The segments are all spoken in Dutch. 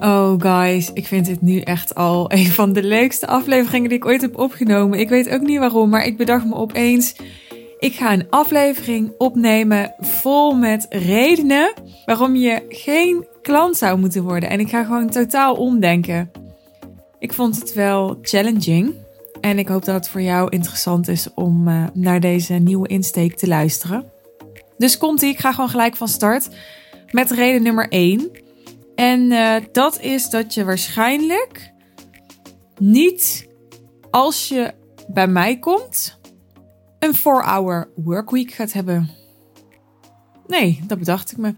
Oh guys, ik vind dit nu echt al een van de leukste afleveringen die ik ooit heb opgenomen. Ik weet ook niet waarom, maar ik bedacht me opeens. Ik ga een aflevering opnemen vol met redenen waarom je geen klant zou moeten worden. En ik ga gewoon totaal omdenken. Ik vond het wel challenging. En ik hoop dat het voor jou interessant is om uh, naar deze nieuwe insteek te luisteren. Dus komt ie, ik ga gewoon gelijk van start met reden nummer 1. En uh, dat is dat je waarschijnlijk niet als je bij mij komt een 4-hour workweek gaat hebben. Nee, dat bedacht ik me.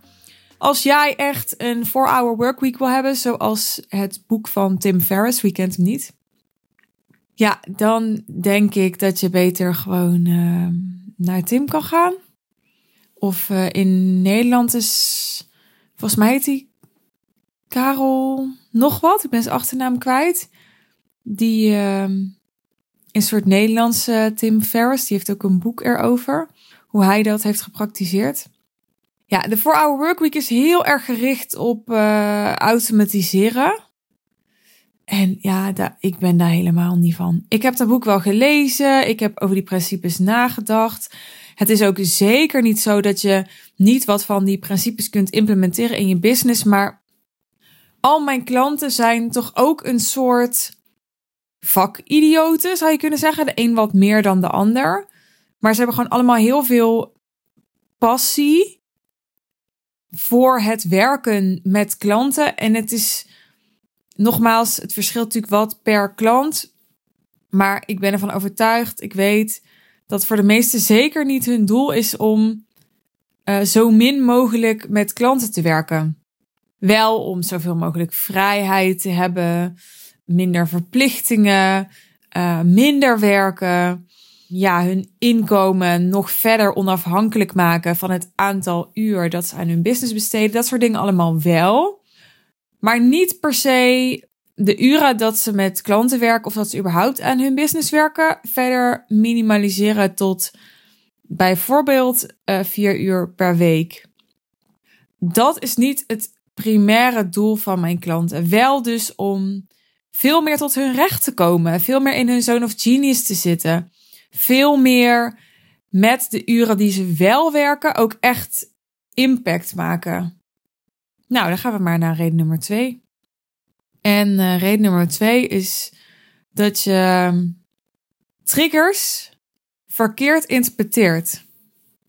Als jij echt een 4-hour workweek wil hebben, zoals het boek van Tim Ferriss, wie kent hem niet? Ja, dan denk ik dat je beter gewoon uh, naar Tim kan gaan. Of uh, in Nederland is, volgens mij heet hij Karel nog wat. Ik ben zijn achternaam kwijt. Die uh, een soort Nederlandse Tim Ferriss. Die heeft ook een boek erover. Hoe hij dat heeft gepraktiseerd. Ja, de 4-hour workweek is heel erg gericht op uh, automatiseren. En ja, ik ben daar helemaal niet van. Ik heb dat boek wel gelezen. Ik heb over die principes nagedacht. Het is ook zeker niet zo dat je niet wat van die principes kunt implementeren in je business. Maar al mijn klanten zijn toch ook een soort vakidioten, zou je kunnen zeggen. De een wat meer dan de ander. Maar ze hebben gewoon allemaal heel veel passie voor het werken met klanten. En het is nogmaals, het verschilt natuurlijk wat per klant. Maar ik ben ervan overtuigd, ik weet dat voor de meesten zeker niet hun doel is om uh, zo min mogelijk met klanten te werken. Wel om zoveel mogelijk vrijheid te hebben, minder verplichtingen, uh, minder werken. Ja, hun inkomen nog verder onafhankelijk maken van het aantal uur dat ze aan hun business besteden. Dat soort dingen allemaal wel. Maar niet per se de uren dat ze met klanten werken of dat ze überhaupt aan hun business werken, verder minimaliseren tot bijvoorbeeld uh, vier uur per week. Dat is niet het primaire doel van mijn klanten. Wel dus om veel meer tot hun recht te komen, veel meer in hun zone of genius te zitten, veel meer met de uren die ze wel werken ook echt impact maken. Nou, dan gaan we maar naar reden nummer twee. En uh, reden nummer twee is dat je triggers verkeerd interpreteert.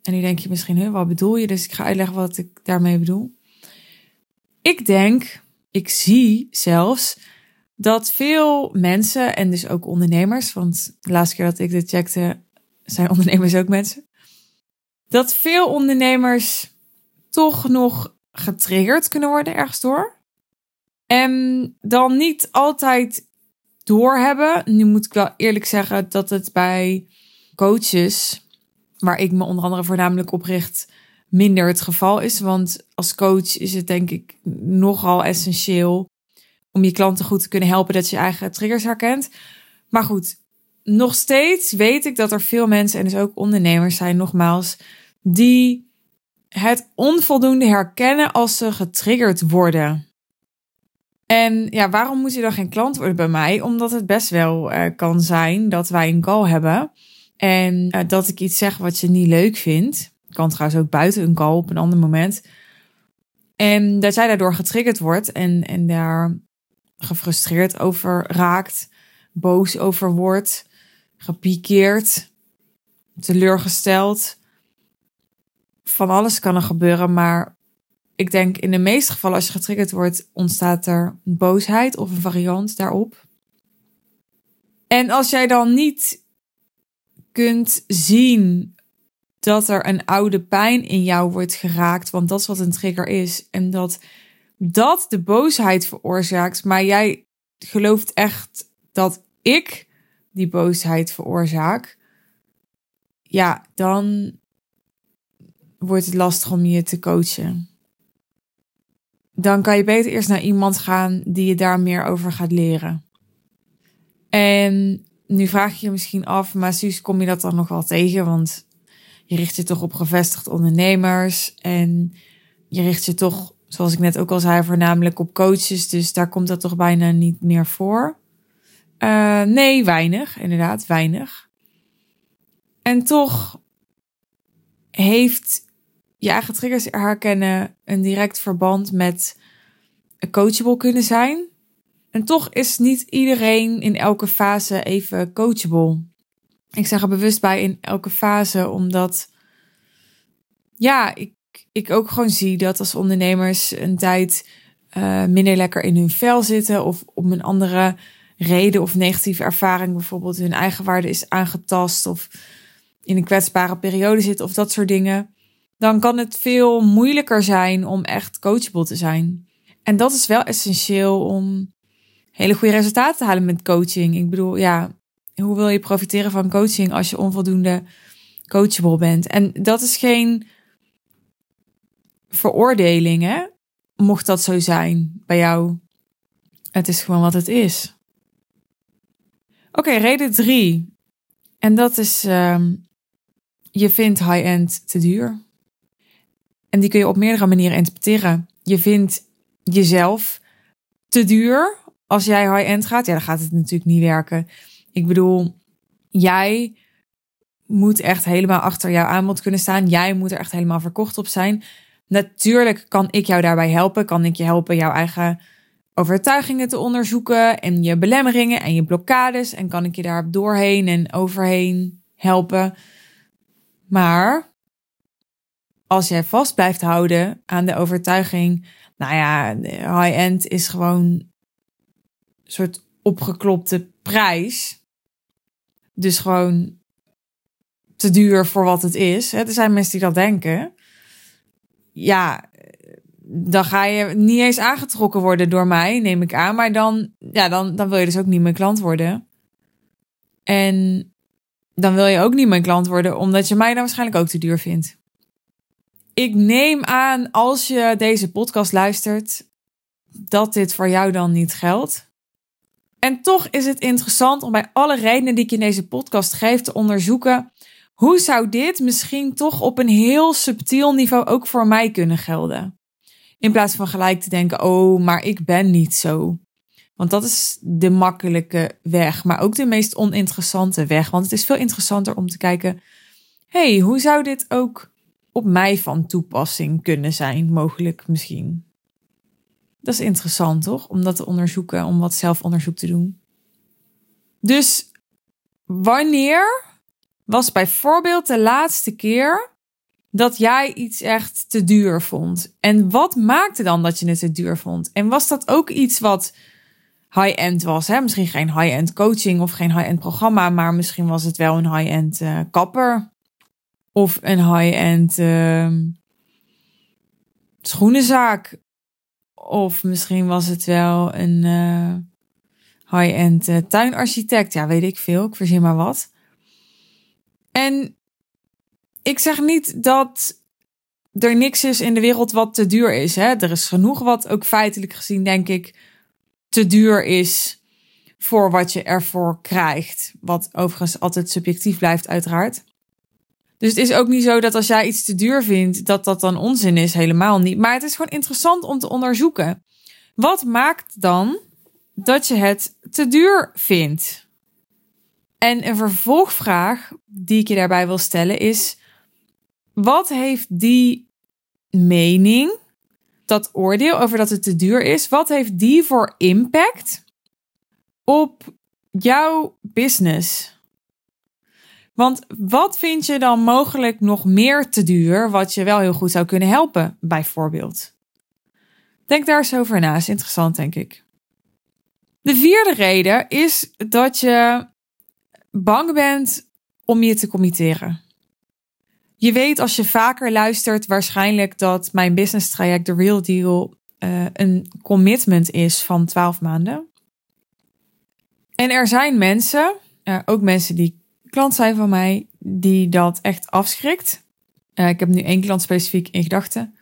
En nu denk je misschien, wat bedoel je? Dus ik ga uitleggen wat ik daarmee bedoel. Ik denk, ik zie zelfs dat veel mensen en dus ook ondernemers, want de laatste keer dat ik dit checkte, zijn ondernemers ook mensen. Dat veel ondernemers toch nog getriggerd kunnen worden ergens door. En dan niet altijd doorhebben. Nu moet ik wel eerlijk zeggen dat het bij coaches, waar ik me onder andere voornamelijk op richt, minder het geval is. Want als coach is het denk ik nogal essentieel om je klanten goed te kunnen helpen dat je eigen triggers herkent. Maar goed, nog steeds weet ik dat er veel mensen en dus ook ondernemers zijn, nogmaals, die het onvoldoende herkennen als ze getriggerd worden. En ja, waarom moet je dan geen klant worden bij mij? Omdat het best wel uh, kan zijn dat wij een call hebben. En uh, dat ik iets zeg wat je niet leuk vindt. Kan trouwens ook buiten een call op een ander moment. En dat jij daardoor getriggerd wordt en, en daar gefrustreerd over raakt, boos over wordt, gepikeerd, teleurgesteld. Van alles kan er gebeuren, maar ik denk in de meeste gevallen als je getriggerd wordt, ontstaat er boosheid of een variant daarop. En als jij dan niet kunt zien dat er een oude pijn in jou wordt geraakt, want dat is wat een trigger is, en dat dat de boosheid veroorzaakt, maar jij gelooft echt dat ik die boosheid veroorzaak, ja, dan wordt het lastig om je te coachen dan kan je beter eerst naar iemand gaan die je daar meer over gaat leren. En nu vraag je je misschien af, maar Suus, kom je dat dan nog wel tegen? Want je richt je toch op gevestigd ondernemers en je richt je toch zoals ik net ook al zei, voornamelijk op coaches. Dus daar komt dat toch bijna niet meer voor. Uh, nee, weinig. Inderdaad, weinig. En toch heeft je eigen triggers herkennen een direct verband met coachable kunnen zijn. En toch is niet iedereen in elke fase even coachable. Ik zeg er bewust bij in elke fase, omdat ja, ik, ik ook gewoon zie dat als ondernemers een tijd uh, minder lekker in hun vel zitten of om een andere reden of negatieve ervaring, bijvoorbeeld hun eigen waarde is aangetast of in een kwetsbare periode zitten of dat soort dingen, dan kan het veel moeilijker zijn om echt coachable te zijn. En dat is wel essentieel om hele goede resultaten te halen met coaching. Ik bedoel, ja, hoe wil je profiteren van coaching als je onvoldoende coachable bent? En dat is geen veroordeling, hè? Mocht dat zo zijn bij jou. Het is gewoon wat het is. Oké, reden drie. En dat is, uh, je vindt high-end te duur. En die kun je op meerdere manieren interpreteren. Je vindt jezelf te duur. Als jij high-end gaat, ja, dan gaat het natuurlijk niet werken. Ik bedoel, jij moet echt helemaal achter jouw aanbod kunnen staan. Jij moet er echt helemaal verkocht op zijn. Natuurlijk kan ik jou daarbij helpen. Kan ik je helpen jouw eigen overtuigingen te onderzoeken en je belemmeringen en je blokkades. En kan ik je daar doorheen en overheen helpen. Maar als jij vast blijft houden aan de overtuiging, nou ja, high-end is gewoon een soort opgeklopte prijs. Dus gewoon te duur voor wat het is. Er zijn mensen die dat denken. Ja, dan ga je niet eens aangetrokken worden door mij, neem ik aan. Maar dan, ja, dan, dan wil je dus ook niet mijn klant worden. En dan wil je ook niet mijn klant worden, omdat je mij dan waarschijnlijk ook te duur vindt. Ik neem aan, als je deze podcast luistert, dat dit voor jou dan niet geldt. En toch is het interessant om bij alle redenen die ik in deze podcast geef te onderzoeken. Hoe zou dit misschien toch op een heel subtiel niveau ook voor mij kunnen gelden? In plaats van gelijk te denken: oh, maar ik ben niet zo. Want dat is de makkelijke weg, maar ook de meest oninteressante weg. Want het is veel interessanter om te kijken: hey, hoe zou dit ook op mij van toepassing kunnen zijn? Mogelijk misschien. Dat is interessant, toch? Om dat te onderzoeken, om wat zelfonderzoek te doen. Dus wanneer was bijvoorbeeld de laatste keer dat jij iets echt te duur vond? En wat maakte dan dat je het te duur vond? En was dat ook iets wat high-end was. Hè? Misschien geen high-end coaching of geen high-end programma, maar misschien was het wel een high-end uh, kapper. Of een high-end uh, schoenenzaak. Of misschien was het wel een uh, high-end uh, tuinarchitect. Ja, weet ik veel. Ik verzin maar wat. En ik zeg niet dat er niks is in de wereld wat te duur is. Hè? Er is genoeg wat ook feitelijk gezien, denk ik, te duur is voor wat je ervoor krijgt. Wat overigens altijd subjectief blijft, uiteraard. Dus het is ook niet zo dat als jij iets te duur vindt, dat dat dan onzin is. Helemaal niet. Maar het is gewoon interessant om te onderzoeken. Wat maakt dan dat je het te duur vindt? En een vervolgvraag die ik je daarbij wil stellen is: wat heeft die mening dat oordeel over dat het te duur is, wat heeft die voor impact op jouw business? Want wat vind je dan mogelijk nog meer te duur, wat je wel heel goed zou kunnen helpen, bijvoorbeeld? Denk daar eens over na, is interessant, denk ik. De vierde reden is dat je bang bent om je te committeren. Je weet als je vaker luistert waarschijnlijk dat mijn business traject, de Real Deal, uh, een commitment is van 12 maanden. En er zijn mensen, uh, ook mensen die klant zijn van mij, die dat echt afschrikt. Uh, ik heb nu één klant specifiek in gedachten.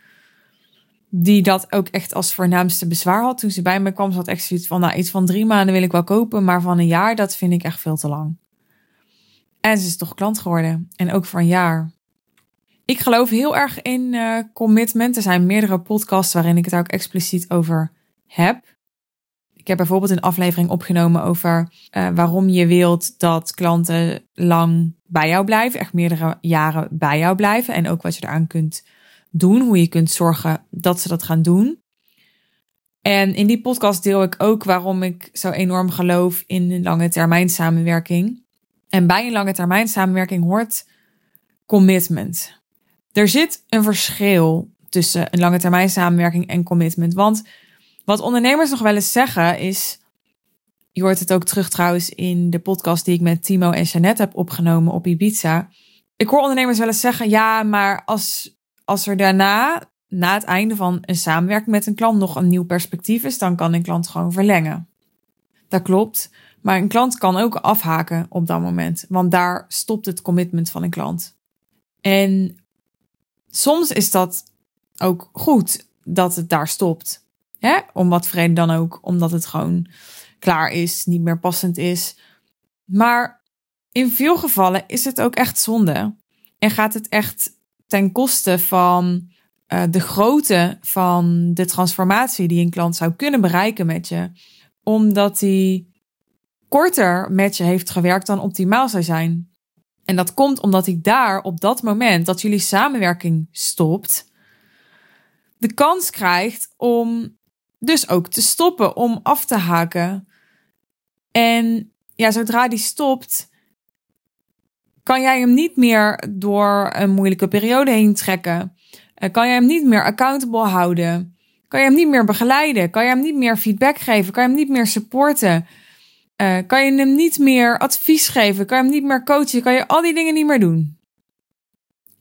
Die dat ook echt als voornaamste bezwaar had. Toen ze bij me kwam, zat echt zoiets van, nou, iets van drie maanden wil ik wel kopen, maar van een jaar, dat vind ik echt veel te lang. En ze is toch klant geworden. En ook voor een jaar. Ik geloof heel erg in uh, commitment. Er zijn meerdere podcasts waarin ik het ook expliciet over heb. Ik heb bijvoorbeeld een aflevering opgenomen over uh, waarom je wilt dat klanten lang bij jou blijven, echt meerdere jaren bij jou blijven. En ook wat je eraan kunt doen, hoe je kunt zorgen dat ze dat gaan doen. En in die podcast deel ik ook waarom ik zo enorm geloof in een lange termijn samenwerking. En bij een lange termijn samenwerking hoort commitment. Er zit een verschil tussen een lange termijn samenwerking en commitment. Want wat ondernemers nog wel eens zeggen is. Je hoort het ook terug trouwens in de podcast die ik met Timo en Jeannette heb opgenomen op Ibiza. Ik hoor ondernemers wel eens zeggen: ja, maar als, als er daarna, na het einde van een samenwerking met een klant, nog een nieuw perspectief is, dan kan een klant gewoon verlengen. Dat klopt. Maar een klant kan ook afhaken op dat moment, want daar stopt het commitment van een klant. En soms is dat ook goed dat het daar stopt. Om wat vrede dan ook, omdat het gewoon klaar is, niet meer passend is. Maar in veel gevallen is het ook echt zonde. En gaat het echt ten koste van uh, de grootte van de transformatie die een klant zou kunnen bereiken met je. Omdat hij korter met je heeft gewerkt dan optimaal zou zijn. En dat komt omdat hij daar op dat moment dat jullie samenwerking stopt, de kans krijgt om dus ook te stoppen, om af te haken. En ja, zodra die stopt, kan jij hem niet meer door een moeilijke periode heen trekken. Eh, kan jij hem niet meer accountable houden. Kan je hem niet meer begeleiden. Kan je hem niet meer feedback geven. Kan je hem niet meer supporten. Uh, kan je hem niet meer advies geven? Kan je hem niet meer coachen? Kan je al die dingen niet meer doen?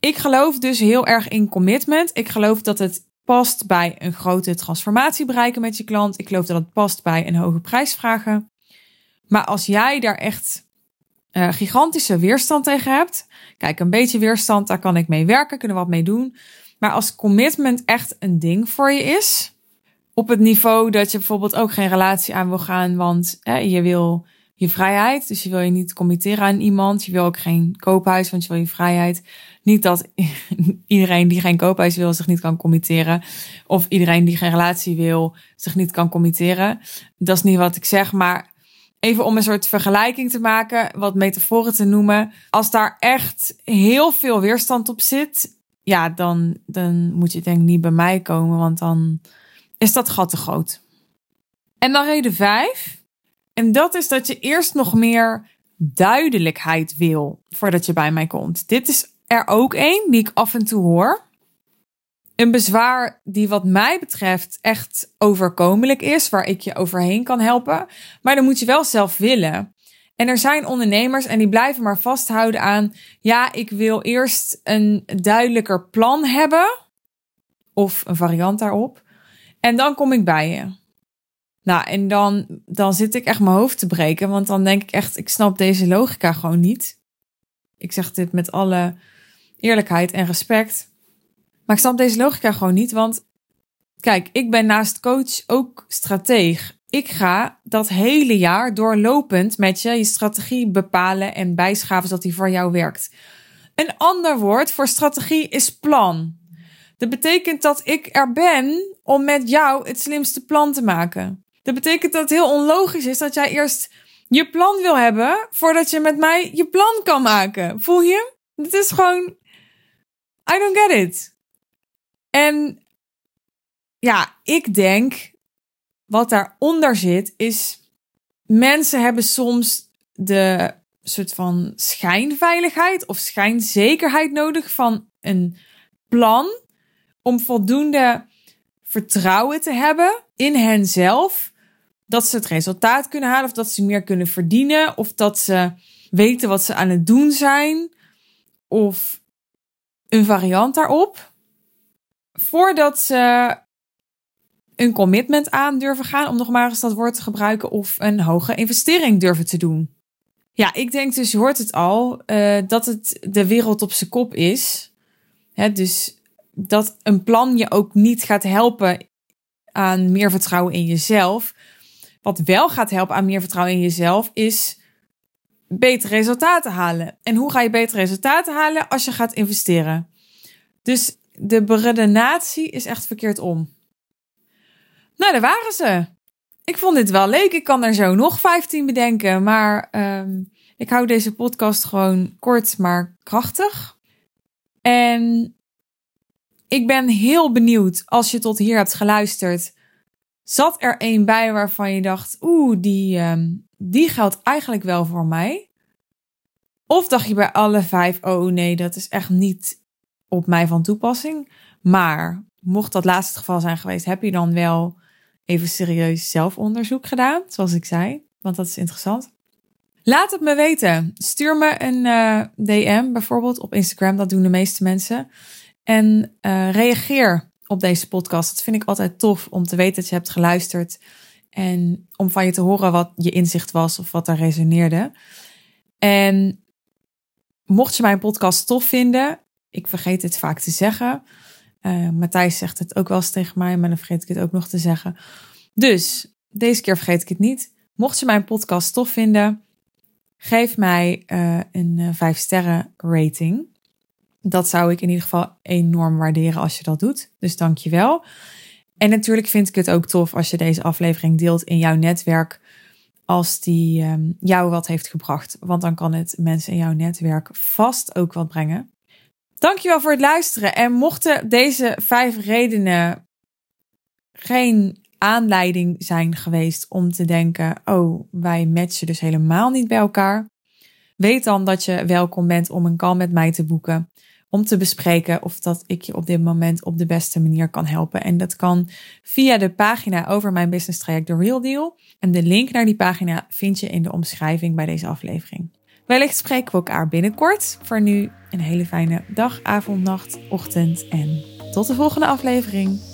Ik geloof dus heel erg in commitment. Ik geloof dat het past bij een grote transformatie bereiken met je klant. Ik geloof dat het past bij een hoge prijs vragen. Maar als jij daar echt uh, gigantische weerstand tegen hebt, kijk, een beetje weerstand, daar kan ik mee werken, kunnen we wat mee doen. Maar als commitment echt een ding voor je is, op het niveau dat je bijvoorbeeld ook geen relatie aan wil gaan, want hè, je wil je vrijheid, dus je wil je niet committeren aan iemand. Je wil ook geen koophuis, want je wil je vrijheid. Niet dat iedereen die geen koophuis wil zich niet kan committeren, of iedereen die geen relatie wil zich niet kan committeren. Dat is niet wat ik zeg, maar even om een soort vergelijking te maken, wat metaforen te noemen. Als daar echt heel veel weerstand op zit, ja, dan, dan moet je denk ik niet bij mij komen, want dan is dat gat te groot. En dan reden vijf. En dat is dat je eerst nog meer duidelijkheid wil voordat je bij mij komt. Dit is er ook één die ik af en toe hoor. Een bezwaar die wat mij betreft echt overkomelijk is, waar ik je overheen kan helpen. Maar dan moet je wel zelf willen. En er zijn ondernemers en die blijven maar vasthouden aan, ja, ik wil eerst een duidelijker plan hebben. Of een variant daarop. En dan kom ik bij je. Nou, en dan, dan zit ik echt mijn hoofd te breken. Want dan denk ik echt, ik snap deze logica gewoon niet. Ik zeg dit met alle eerlijkheid en respect. Maar ik snap deze logica gewoon niet. Want kijk, ik ben naast coach ook strateeg. Ik ga dat hele jaar doorlopend met je je strategie bepalen en bijschaven zodat die voor jou werkt. Een ander woord voor strategie is plan. Dat betekent dat ik er ben om met jou het slimste plan te maken. Dat betekent dat het heel onlogisch is dat jij eerst je plan wil hebben voordat je met mij je plan kan maken. Voel je? Het is gewoon. I don't get it. En ja, ik denk wat daaronder zit is. Mensen hebben soms de soort van schijnveiligheid of schijnzekerheid nodig van een plan om voldoende vertrouwen te hebben in henzelf. Dat ze het resultaat kunnen halen of dat ze meer kunnen verdienen of dat ze weten wat ze aan het doen zijn of een variant daarop. Voordat ze een commitment aan durven gaan, om nog maar eens dat woord te gebruiken, of een hoge investering durven te doen. Ja, ik denk dus, je hoort het al, uh, dat het de wereld op zijn kop is. Hè, dus dat een plan je ook niet gaat helpen aan meer vertrouwen in jezelf. Wat wel gaat helpen aan meer vertrouwen in jezelf is betere resultaten halen. En hoe ga je betere resultaten halen als je gaat investeren? Dus de beredenatie is echt verkeerd om. Nou, daar waren ze. Ik vond dit wel leuk. Ik kan er zo nog 15 bedenken. Maar ehm, ik hou deze podcast gewoon kort, maar krachtig. En ik ben heel benieuwd als je tot hier hebt geluisterd. Zat er een bij waarvan je dacht, oeh, die, um, die geldt eigenlijk wel voor mij? Of dacht je bij alle vijf, oh nee, dat is echt niet op mij van toepassing. Maar mocht dat laatste geval zijn geweest, heb je dan wel even serieus zelfonderzoek gedaan, zoals ik zei, want dat is interessant. Laat het me weten. Stuur me een eh, DM bijvoorbeeld op Instagram, dat doen de meeste mensen. En uh, reageer op deze podcast. Dat vind ik altijd tof om te weten dat je hebt geluisterd en om van je te horen wat je inzicht was of wat er resoneerde. En mocht je mijn podcast tof vinden, ik vergeet het vaak te zeggen. Uh, Matthijs zegt het ook wel eens tegen mij, maar dan vergeet ik het ook nog te zeggen. Dus deze keer vergeet ik het niet. Mocht je mijn podcast tof vinden, geef mij uh, een 5 uh, sterren rating. Dat zou ik in ieder geval enorm waarderen als je dat doet. Dus dank je wel. En natuurlijk vind ik het ook tof als je deze aflevering deelt in jouw netwerk. Als die um, jou wat heeft gebracht. Want dan kan het mensen in jouw netwerk vast ook wat brengen. Dankjewel voor het luisteren. En mochten deze vijf redenen geen aanleiding zijn geweest om te denken: oh, wij matchen dus helemaal niet bij elkaar. Weet dan dat je welkom bent om een call met mij te boeken. Om te bespreken of dat ik je op dit moment op de beste manier kan helpen. En dat kan via de pagina over mijn business traject The Real Deal. En de link naar die pagina vind je in de omschrijving bij deze aflevering. Wellicht spreken we elkaar binnenkort. Voor nu een hele fijne dag, avond, nacht, ochtend en tot de volgende aflevering.